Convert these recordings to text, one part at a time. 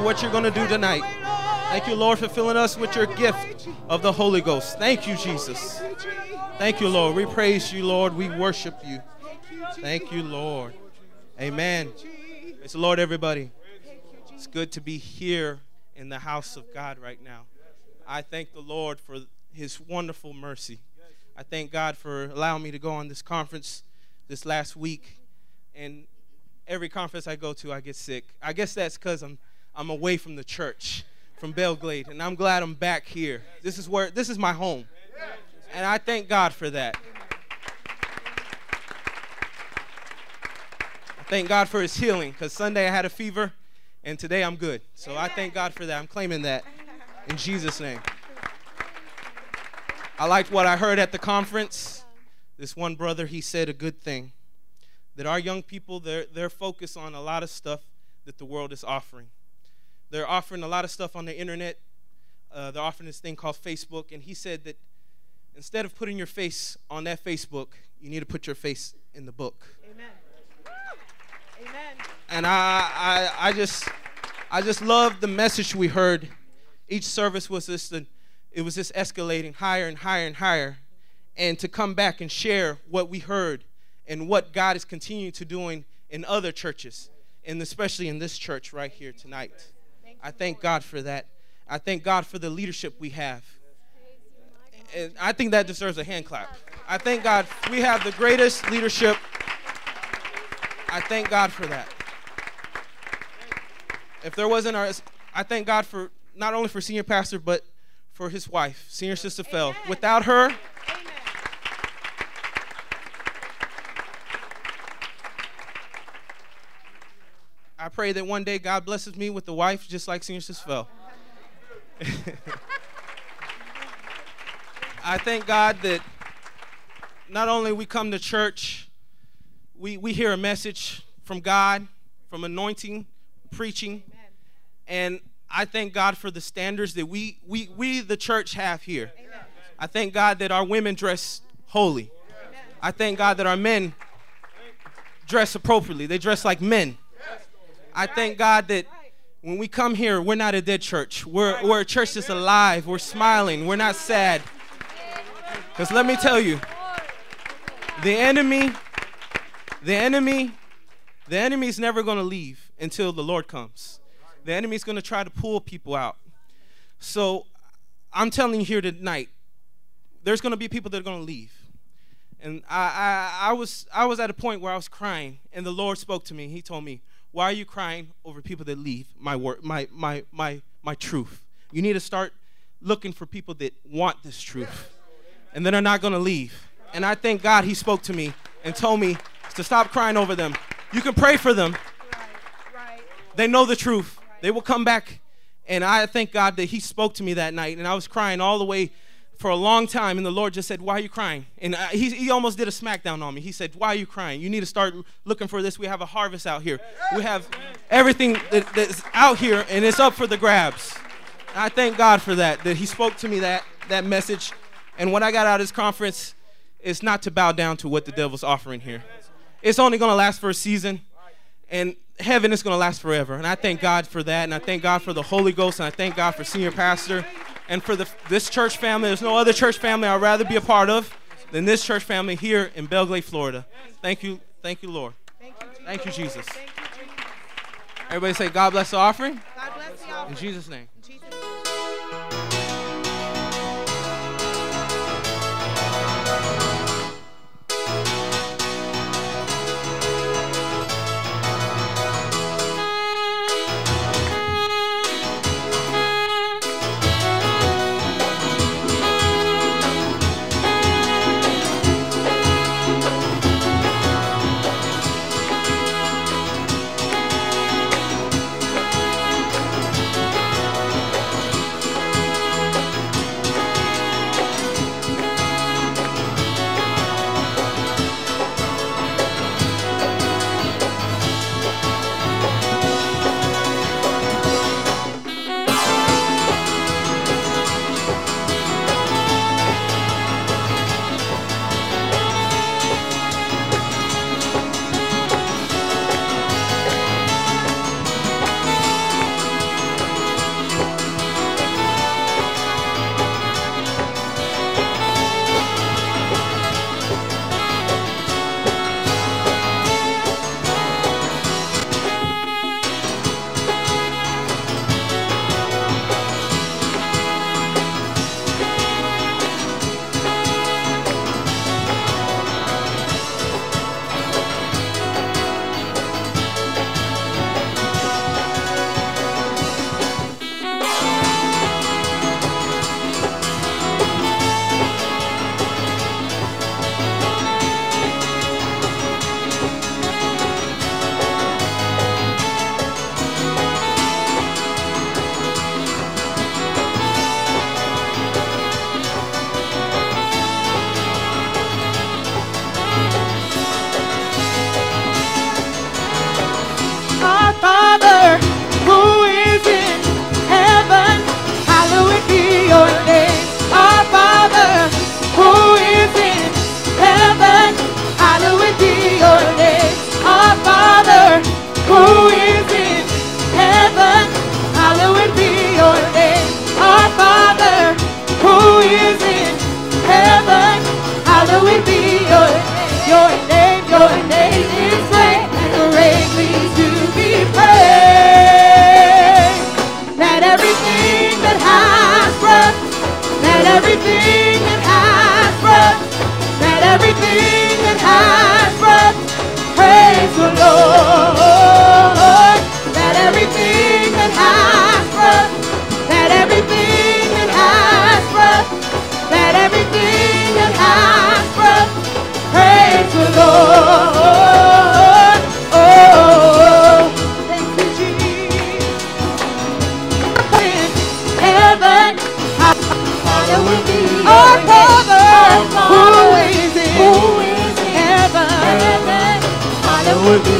for what you're going to do tonight. Thank you, Lord, for filling us with your gift of the Holy Ghost. Thank you, Jesus. Thank you, Lord. We praise you, Lord. We worship you. Thank you, Lord. Amen. The Lord, everybody. It's good to be here in the house of God right now. I thank the Lord for his wonderful mercy. I thank God for allowing me to go on this conference this last week. And every conference I go to, I get sick. I guess that's because I'm, I'm away from the church, from Belle Glade. And I'm glad I'm back here. This is where this is my home. And I thank God for that. I thank God for his healing because Sunday I had a fever and today I'm good. So I thank God for that. I'm claiming that in Jesus' name. I liked what I heard at the conference. This one brother, he said a good thing that our young people, they're, they're focused on a lot of stuff that the world is offering. They're offering a lot of stuff on the internet. Uh, they're offering this thing called Facebook. And he said that instead of putting your face on that Facebook, you need to put your face in the book. Amen. Amen. And I, I, I just, I just love the message we heard. Each service was just, an, it was just escalating higher and higher and higher, and to come back and share what we heard and what God is continuing to doing in other churches, and especially in this church right here tonight. I thank God for that. I thank God for the leadership we have. And I think that deserves a hand clap. I thank God we have the greatest leadership. I thank God for that. If there wasn't our, I thank God for not only for senior pastor, but for his wife, senior sister Phil. Without her, pray that one day God blesses me with a wife just like senior sister Phil. I thank God that not only we come to church, we, we hear a message from God, from anointing, preaching, and I thank God for the standards that we, we, we the church, have here. I thank God that our women dress holy. I thank God that our men dress appropriately. They dress like men. I thank God that when we come here, we're not a dead church. We're, we're a church that's alive. We're smiling. We're not sad. Because let me tell you, the enemy, the enemy, the enemy's never going to leave until the Lord comes. The enemy's going to try to pull people out. So I'm telling you here tonight, there's going to be people that are going to leave. And I, I, I, was, I was at a point where I was crying, and the Lord spoke to me. He told me, Why are you crying over people that leave my, word, my, my, my, my truth? You need to start looking for people that want this truth and that are not going to leave. And I thank God He spoke to me and told me to stop crying over them. You can pray for them. They know the truth. They will come back. And I thank God that He spoke to me that night. And I was crying all the way for a long time. And the Lord just said, Why are you crying? And I, he, he almost did a smackdown on me. He said, Why are you crying? You need to start looking for this. We have a harvest out here. We have everything that, that's out here, and it's up for the grabs. I thank God for that, that He spoke to me that, that message. And when I got out of this conference, it's not to bow down to what the devil's offering here. It's only going to last for a season, and heaven is going to last forever. And I thank God for that, and I thank God for the Holy Ghost, and I thank God for senior pastor, and for the, this church family. There's no other church family I'd rather be a part of than this church family here in Belle Glade, Florida. Thank you, thank you, Lord. Thank you, Jesus. Everybody say, God bless the offering. In Jesus' name. Hallowed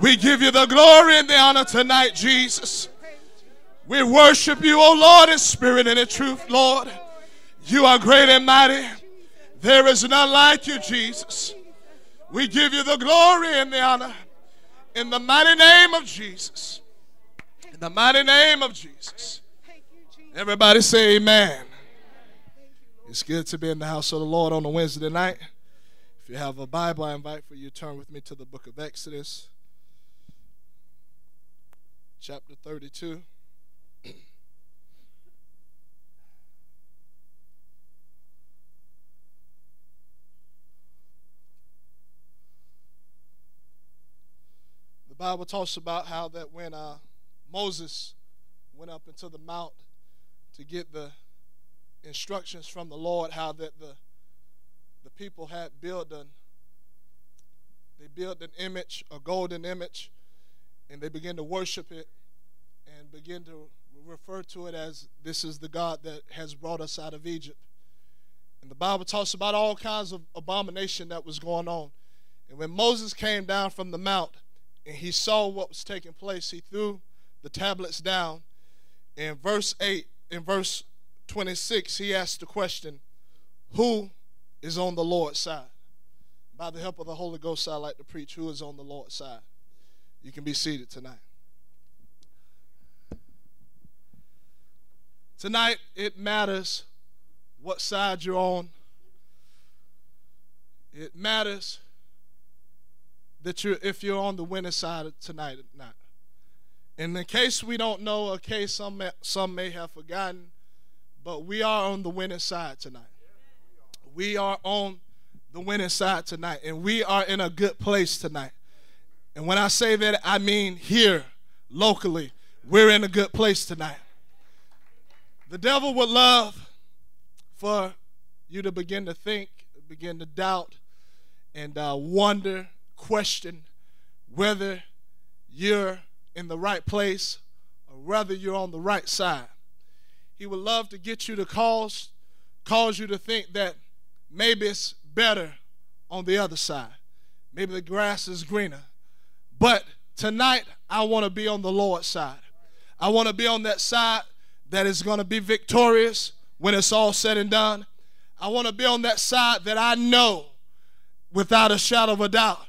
We give you the glory and the honor tonight, Jesus. We worship you, O Lord, in spirit and in truth, Lord. You are great and mighty. There is none like you, Jesus. We give you the glory and the honor in the mighty name of Jesus. In the mighty name of Jesus. Everybody say amen. It's good to be in the house of the Lord on a Wednesday night. If you have a Bible, I invite for you to turn with me to the book of Exodus, chapter 32. The Bible talks about how that when uh, Moses went up into the mount to get the instructions from the Lord, how that the the people had built an they built an image, a golden image, and they begin to worship it and begin to refer to it as this is the God that has brought us out of Egypt. And the Bible talks about all kinds of abomination that was going on. And when Moses came down from the mount and he saw what was taking place, he threw the tablets down. In verse 8, in verse 26, he asked the question, Who is on the Lord's side? By the help of the Holy Ghost, I like to preach who is on the Lord's side. You can be seated tonight. Tonight, it matters what side you're on. It matters that you're if you're on the winning side tonight or not. In case we don't know, a case some may, some may have forgotten, but we are on the winning side tonight. We are on the winning side tonight, and we are in a good place tonight. And when I say that, I mean here, locally, we're in a good place tonight. The devil would love for you to begin to think, begin to doubt, and uh, wonder, question whether you're in the right place or whether you're on the right side. He would love to get you to cause, cause you to think that maybe it's better on the other side. Maybe the grass is greener. But tonight, I want to be on the Lord's side. I want to be on that side that is going to be victorious when it's all said and done. I want to be on that side that I know without a shadow of a doubt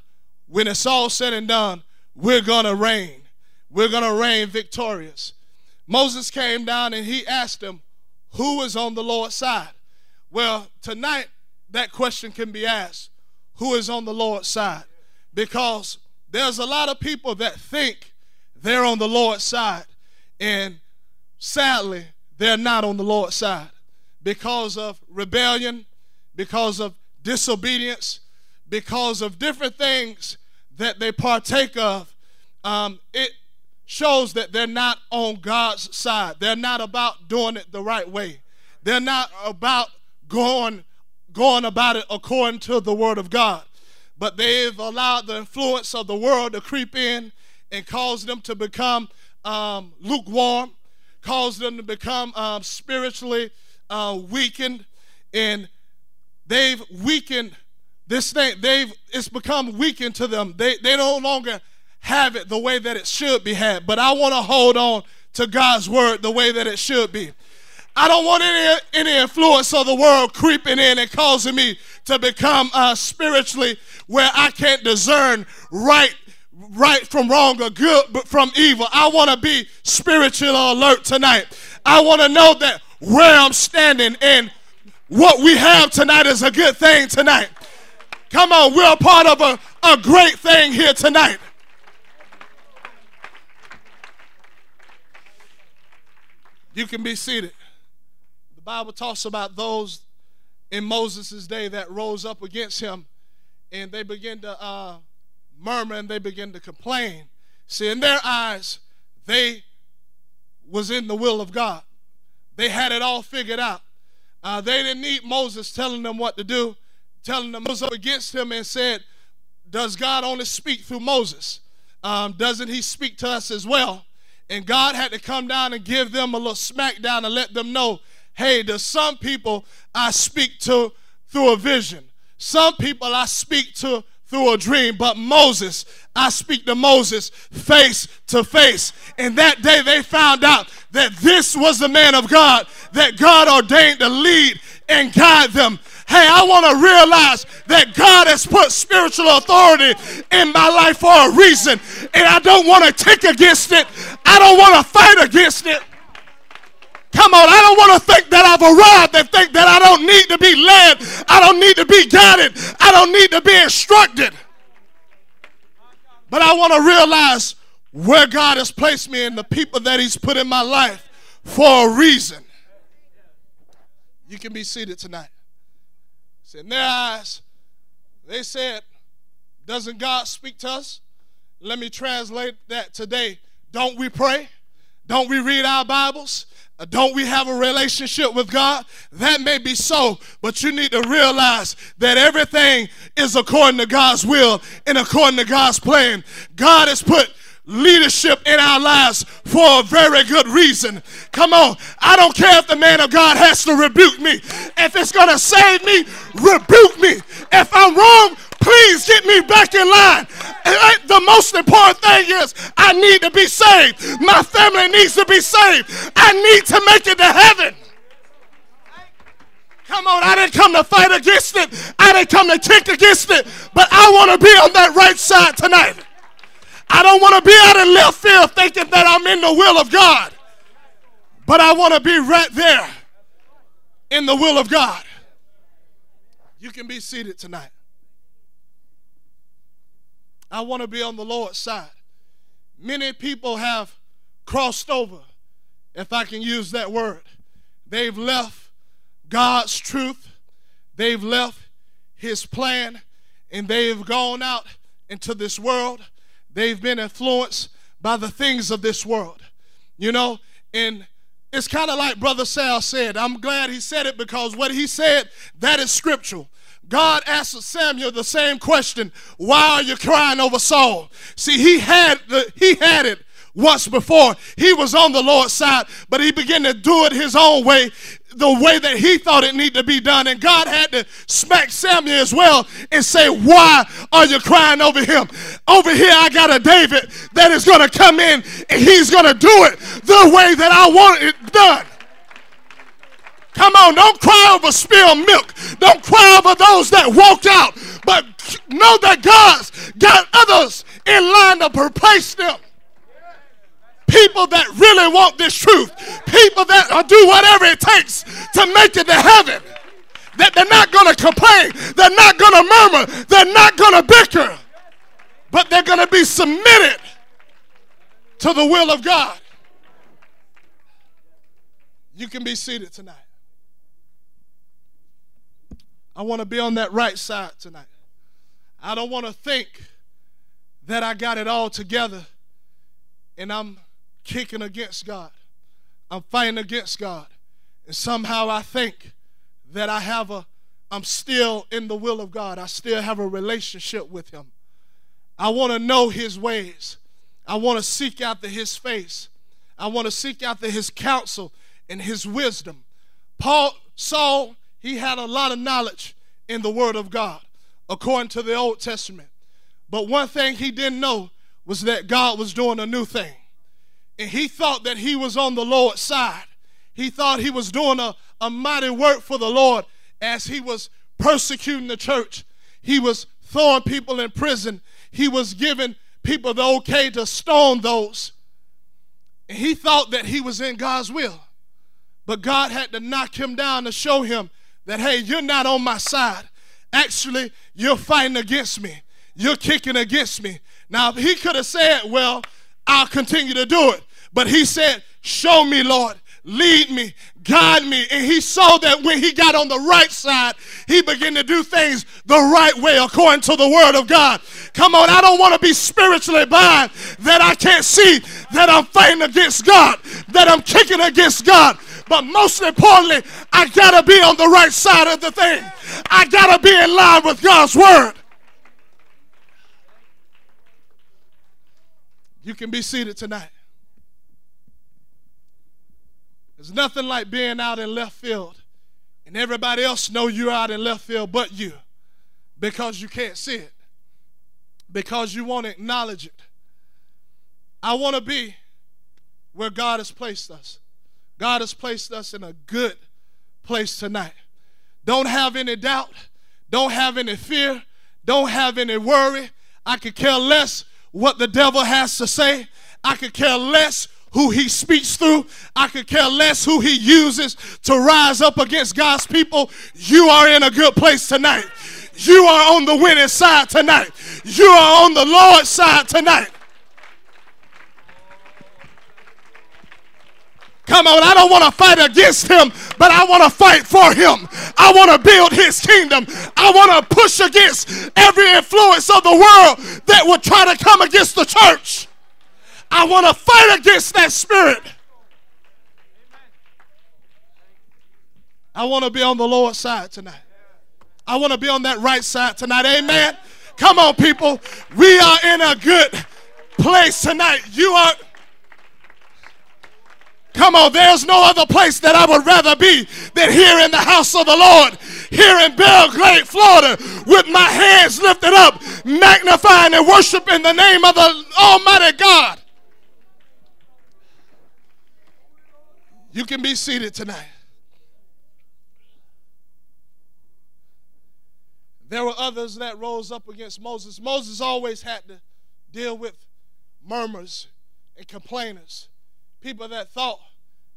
when it's all said and done, we're going to reign. We're going to reign victorious. Moses came down and he asked him, Who is on the Lord's side? Well, tonight that question can be asked Who is on the Lord's side? Because there's a lot of people that think they're on the Lord's side, and sadly, they're not on the Lord's side because of rebellion, because of disobedience, because of different things that they partake of. Um, it shows that they're not on God's side. They're not about doing it the right way. They're not about going going about it according to the word of God. But they've allowed the influence of the world to creep in and cause them to become um, lukewarm, cause them to become um, spiritually uh, weakened, and they've weakened this thing. They've it's become weakened to them. They they no longer have it the way that it should be had. But I want to hold on to God's word the way that it should be. I don't want any, any influence of the world creeping in and causing me to become uh, spiritually where I can't discern right right from wrong or good from evil. I want to be spiritually alert tonight. I want to know that where I'm standing and what we have tonight is a good thing tonight. Come on, we're a part of a, a great thing here tonight. You can be seated. The Bible talks about those in Moses' day that rose up against him and they begin to uh, murmur and they begin to complain. See, in their eyes, they was in the will of God. They had it all figured out. Uh, they didn't need Moses telling them what to do, telling them rose up against him and said, "Does God only speak through Moses? Um, doesn't He speak to us as well?" And God had to come down and give them a little smack down and let them know, "Hey, to some people I speak to through a vision. Some people I speak to through a dream, but Moses, I speak to Moses face to face. And that day they found out that this was the man of God that God ordained to lead and guide them. Hey, I want to realize that God has put spiritual authority in my life for a reason, and I don't want to tick against it. I don't want to fight against it. Come on, I don't want to think that I've arrived and think that I don't need to be led. I don't need to be guided. I don't need to be instructed. But I want to realize where God has placed me and the people that He's put in my life for a reason. You can be seated tonight. See, in their eyes, they said, Doesn't God speak to us? Let me translate that today. Don't we pray? Don't we read our Bibles? Don't we have a relationship with God? That may be so, but you need to realize that everything is according to God's will and according to God's plan. God has put leadership in our lives for a very good reason. Come on. I don't care if the man of God has to rebuke me. If it's going to save me, rebuke me. If I'm wrong, please get me back in line. The most important thing is I need to be saved. My family needs to be saved. I need to make it to heaven. Come on, I didn't come to fight against it. I didn't come to kick against it. But I want to be on that right side tonight. I don't want to be out in left field thinking that I'm in the will of God. But I want to be right there in the will of God. You can be seated tonight. I want to be on the Lord's side. Many people have crossed over, if I can use that word. They've left God's truth, they've left His plan, and they've gone out into this world. They've been influenced by the things of this world. You know, and it's kind of like Brother Sal said. I'm glad he said it because what he said, that is scriptural. God asked Samuel the same question, why are you crying over Saul? See, he had the he had it once before. He was on the Lord's side, but he began to do it his own way the way that he thought it needed to be done. And God had to smack Samuel as well and say, Why are you crying over him? Over here, I got a David that is going to come in and he's going to do it the way that I want it done. Come on, don't cry over spilled milk. Don't cry over those that walked out. But know that God's got others in line to replace them people that really want this truth, people that do whatever it takes to make it to heaven. That they're not going to complain, they're not going to murmur, they're not going to bicker, but they're going to be submitted to the will of God. You can be seated tonight. I want to be on that right side tonight. I don't want to think that I got it all together and I'm kicking against God. I'm fighting against God. And somehow I think that I have a, I'm still in the will of God. I still have a relationship with Him. I want to know His ways. I want to seek after His face. I want to seek after His counsel and His wisdom. Paul, Saul, he had a lot of knowledge in the Word of God, according to the Old Testament. But one thing he didn't know was that God was doing a new thing and he thought that he was on the Lord's side. He thought he was doing a, a mighty work for the Lord as he was persecuting the church. He was throwing people in prison. He was giving people the okay to stone those. And he thought that he was in God's will. But God had to knock him down to show him that, hey, you're not on my side. Actually, you're fighting against me. You're kicking against me. Now, he could have said, well, I'll continue to do it. But he said, Show me, Lord. Lead me, guide me. And he saw that when he got on the right side, he began to do things the right way according to the word of God. Come on, I don't want to be spiritually blind that I can't see that I'm fighting against God, that I'm kicking against God. But most importantly, I got to be on the right side of the thing. I got to be in line with God's word. You can be seated tonight. There's nothing like being out in left field and everybody else know you're out in left field but you because you can't see it, because you won't acknowledge it. I want to be where God has placed us. God has placed us in a good place tonight. Don't have any doubt. Don't have any fear. Don't have any worry. I could care less what the devil has to say. I could care less who he speaks through. I could care less who he uses to rise up against God's people. You are in a good place tonight. You are on the winning side tonight. You are on the Lord's side tonight. Come on, I don't want to fight against him, but I want to fight for him. I want to build his kingdom. I want to push against every influence of the world that would try to come against the church. I want to fight against that spirit. I want to be on the Lord's side tonight. I want to be on that right side tonight. Amen. Come on, people. We are in a good place tonight. You are. Come on, there's no other place that I would rather be than here in the house of the Lord, here in Belle Glade, Florida, with my hands lifted up, magnifying and worshiping the name of the Almighty God. You can be seated tonight. There were others that rose up against Moses. Moses always had to deal with murmurs and complainers people that thought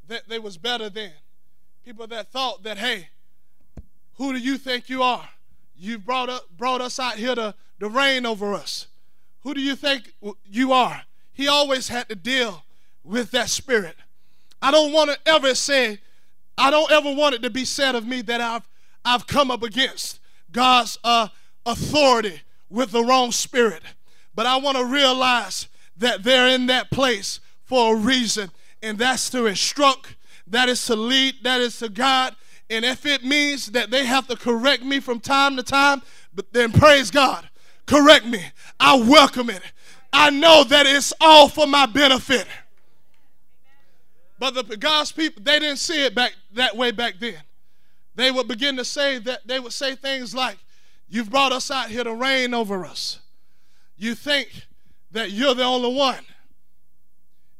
that they was better than, people that thought that, hey, who do you think you are? You brought, up, brought us out here to, to reign over us. Who do you think you are? He always had to deal with that spirit. I don't want to ever say, I don't ever want it to be said of me that I've, I've come up against God's uh, authority with the wrong spirit. But I want to realize that they're in that place for a reason, and that's to instruct, that is to lead, that is to guide. And if it means that they have to correct me from time to time, but then praise God, correct me. I welcome it. I know that it's all for my benefit. But the God's people, they didn't see it back that way back then. They would begin to say that they would say things like, You've brought us out here to reign over us. You think that you're the only one.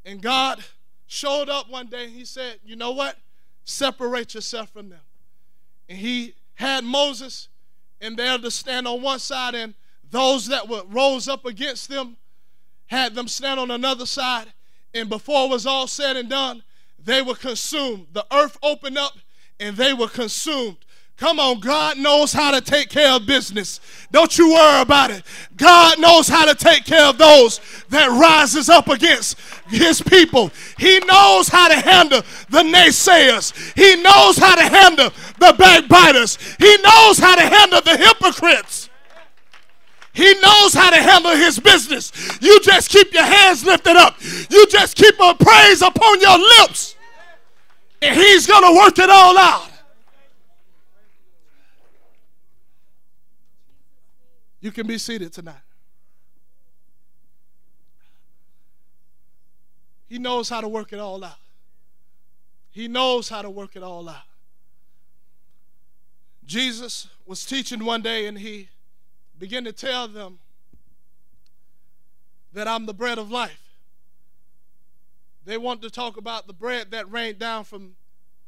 And God showed up one day and he said, You know what? Separate yourself from them. And he had Moses and they had to stand on one side, and those that were rose up against them had them stand on another side. And before it was all said and done, they were consumed. The earth opened up and they were consumed. Come on, God knows how to take care of business. Don't you worry about it. God knows how to take care of those that rises up against his people. He knows how to handle the naysayers. He knows how to handle the backbiters. He knows how to handle the hypocrites. He knows how to handle his business. You just keep your hands lifted up. You just keep a praise upon your lips. And he's going to work it all out. You can be seated tonight. He knows how to work it all out. He knows how to work it all out. Jesus was teaching one day and he began to tell them that I'm the bread of life. They want to talk about the bread that rained down from,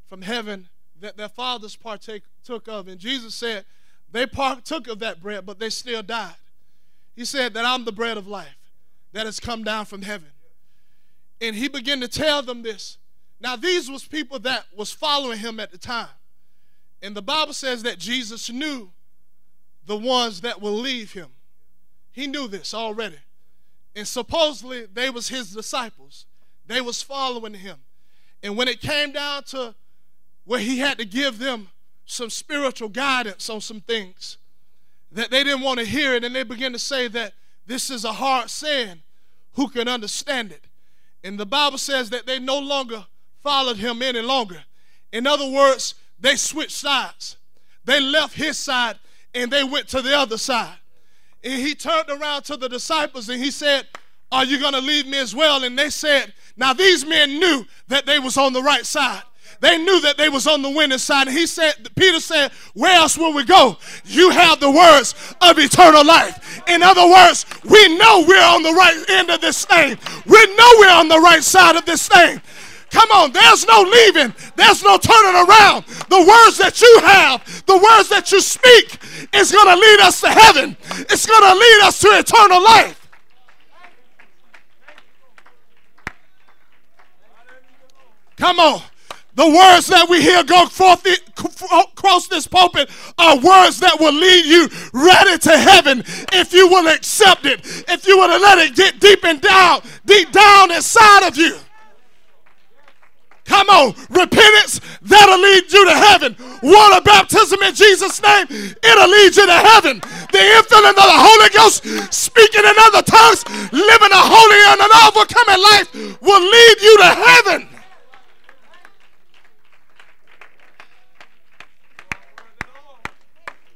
from heaven that their fathers partake took of. And Jesus said, they partook of that bread, but they still died. He said that I'm the bread of life that has come down from heaven. And he began to tell them this. Now, these was people that was following him at the time. And the Bible says that Jesus knew the ones that will leave him. He knew this already. And supposedly they was his disciples. They was following him. And when it came down to where he had to give them some spiritual guidance on some things that they didn't want to hear it, and they began to say that this is a hard saying. Who can understand it? And the Bible says that they no longer followed him any longer. In other words, they switched sides. They left his side and they went to the other side. And he turned around to the disciples and he said, Are you going to leave me as well? And they said, Now these men knew that they was on the right side. They knew that they was on the winning side. And he said, Peter said, Where else will we go? You have the words of eternal life. In other words, we know we're on the right end of this thing. We know we're on the right side of this thing. Come on, there's no leaving, there's no turning around. The words that you have, the words that you speak, is going to lead us to heaven, it's going to lead us to eternal life. Come on. The words that we hear go forth across this pulpit are words that will lead you ready to heaven if you will accept it, if you will let it get deep and down, deep down inside of you. Come on, repentance, that'll lead you to heaven. Water baptism in Jesus' name, it'll lead you to heaven. The infilling of the Holy Ghost, speaking in other tongues, living a holy and an overcoming life will lead you to heaven.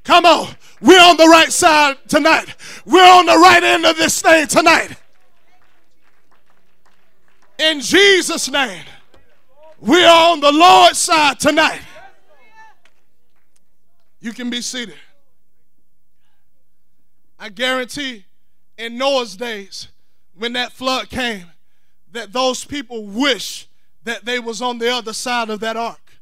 Come on. We're on the right side tonight. We're on the right end of this thing tonight. In Jesus' name. We are on the Lord's side tonight. You can be seated. I guarantee in Noah's days, when that flood came, that those people wish that they was on the other side of that ark.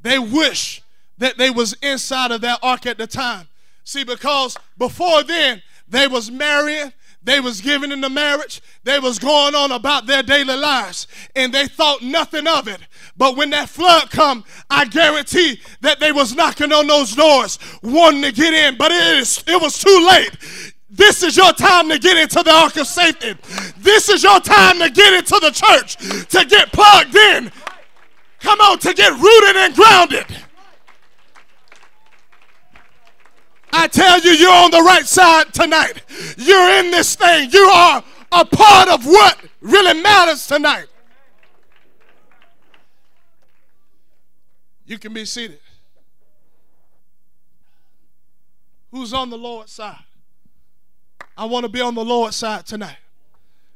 They wish that they was inside of that ark at the time. See, because before then, they was marrying, they was giving into marriage, they was going on about their daily lives, and they thought nothing of it. But when that flood come, I guarantee that they was knocking on those doors, wanting to get in, but it is it was too late. This is your time to get into the ark of safety. This is your time to get into the church, to get plugged in. Come on, to get rooted and grounded. I tell you, you're on the right side tonight. You're in this thing. You are a part of what really matters tonight. You can be seated. Who's on the Lord's side? I want to be on the Lord's side tonight.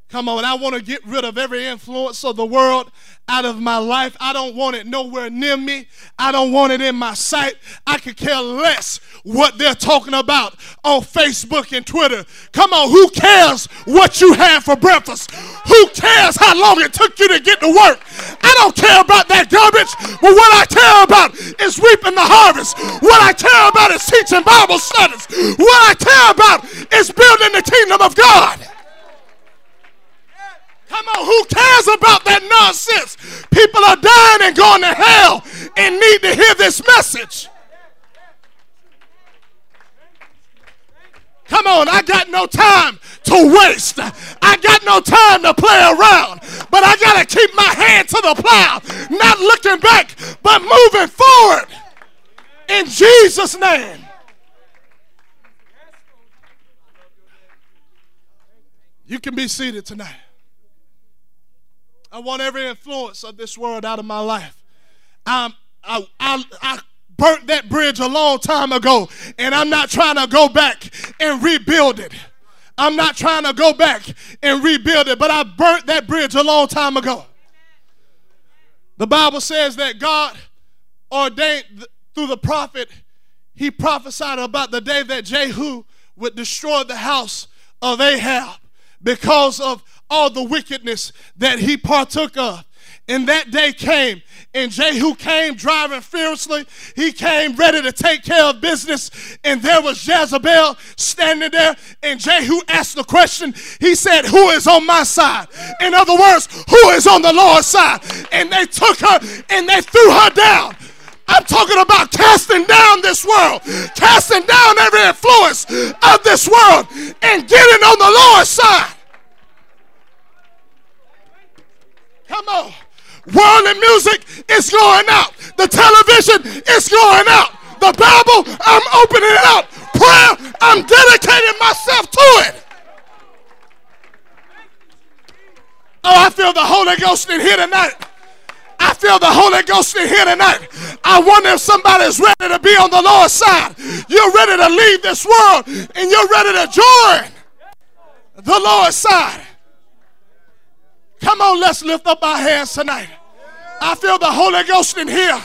Come on, I want to get rid of every influence of the world out of my life. I don't want it nowhere near me. I don't want it in my sight. I could care less what they're talking about on Facebook and Twitter. Come on, who cares what you had for breakfast? Who cares how long it took you to get to work? I don't care about that garbage, but what I care about is reaping the harvest. What I care about is teaching Bible studies. What I care about is building the kingdom of God. Come on, who cares about that nonsense? People are dying and going to hell and need to hear this message. Come on, I got no time to waste. I got no time to play around. But I got to keep my hand to the plow, not looking back, but moving forward. In Jesus' name. You can be seated tonight. I want every influence of this world out of my life. I'm, I, I, I burnt that bridge a long time ago, and I'm not trying to go back and rebuild it. I'm not trying to go back and rebuild it, but I burnt that bridge a long time ago. The Bible says that God ordained through the prophet, he prophesied about the day that Jehu would destroy the house of Ahab because of all the wickedness that he partook of. And that day came, and Jehu came driving fiercely. He came ready to take care of business, and there was Jezebel standing there. And Jehu asked the question. He said, Who is on my side? In other words, who is on the Lord's side? And they took her and they threw her down. I'm talking about casting down this world, casting down every influence of this world, and getting on the Lord's side. On. Worldly music is going out. The television is going out. The Bible, I'm opening it up. Prayer, I'm dedicating myself to it. Oh, I feel the Holy Ghost in here tonight. I feel the Holy Ghost in here tonight. I wonder if somebody's ready to be on the Lord's side. You're ready to leave this world and you're ready to join the Lord's side. Come on, let's lift up our hands tonight. I feel the Holy Ghost in here.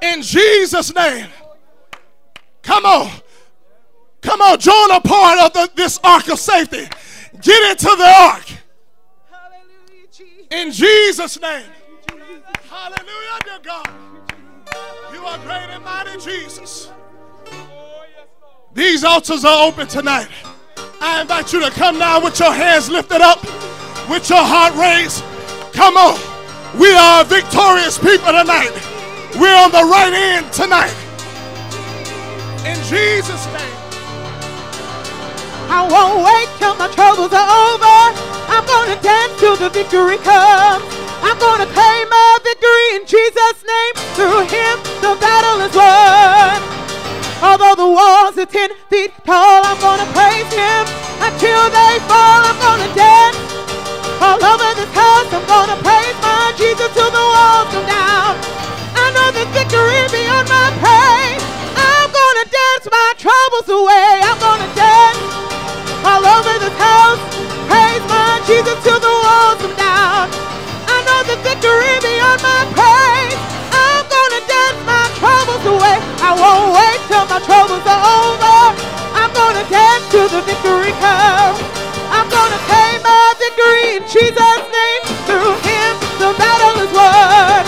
In Jesus' name. Come on. Come on, join a part of the, this ark of safety. Get into the ark. In Jesus' name. Hallelujah, dear God. You are great and mighty, Jesus. These altars are open tonight. I invite you to come now with your hands lifted up with your heart raised. Come on. We are victorious people tonight. We're on the right end tonight. In Jesus' name. I won't wait till my troubles are over. I'm gonna dance till the victory comes. I'm gonna claim my victory in Jesus' name. Through him, the battle is won. Although the walls are ten feet tall, I'm gonna praise him until they fall. I'm gonna dance all over this house, I'm gonna praise my Jesus till the walls come down. I know the victory beyond my pain. I'm gonna dance my troubles away. I'm gonna dance all over this house. Praise my Jesus till the walls come down. I know the victory beyond my pain. I'm gonna dance my troubles away. I won't wait till my troubles are over. I'm gonna dance till the victory comes. I'm gonna pay my degree in Jesus' name. Through him, the battle is won.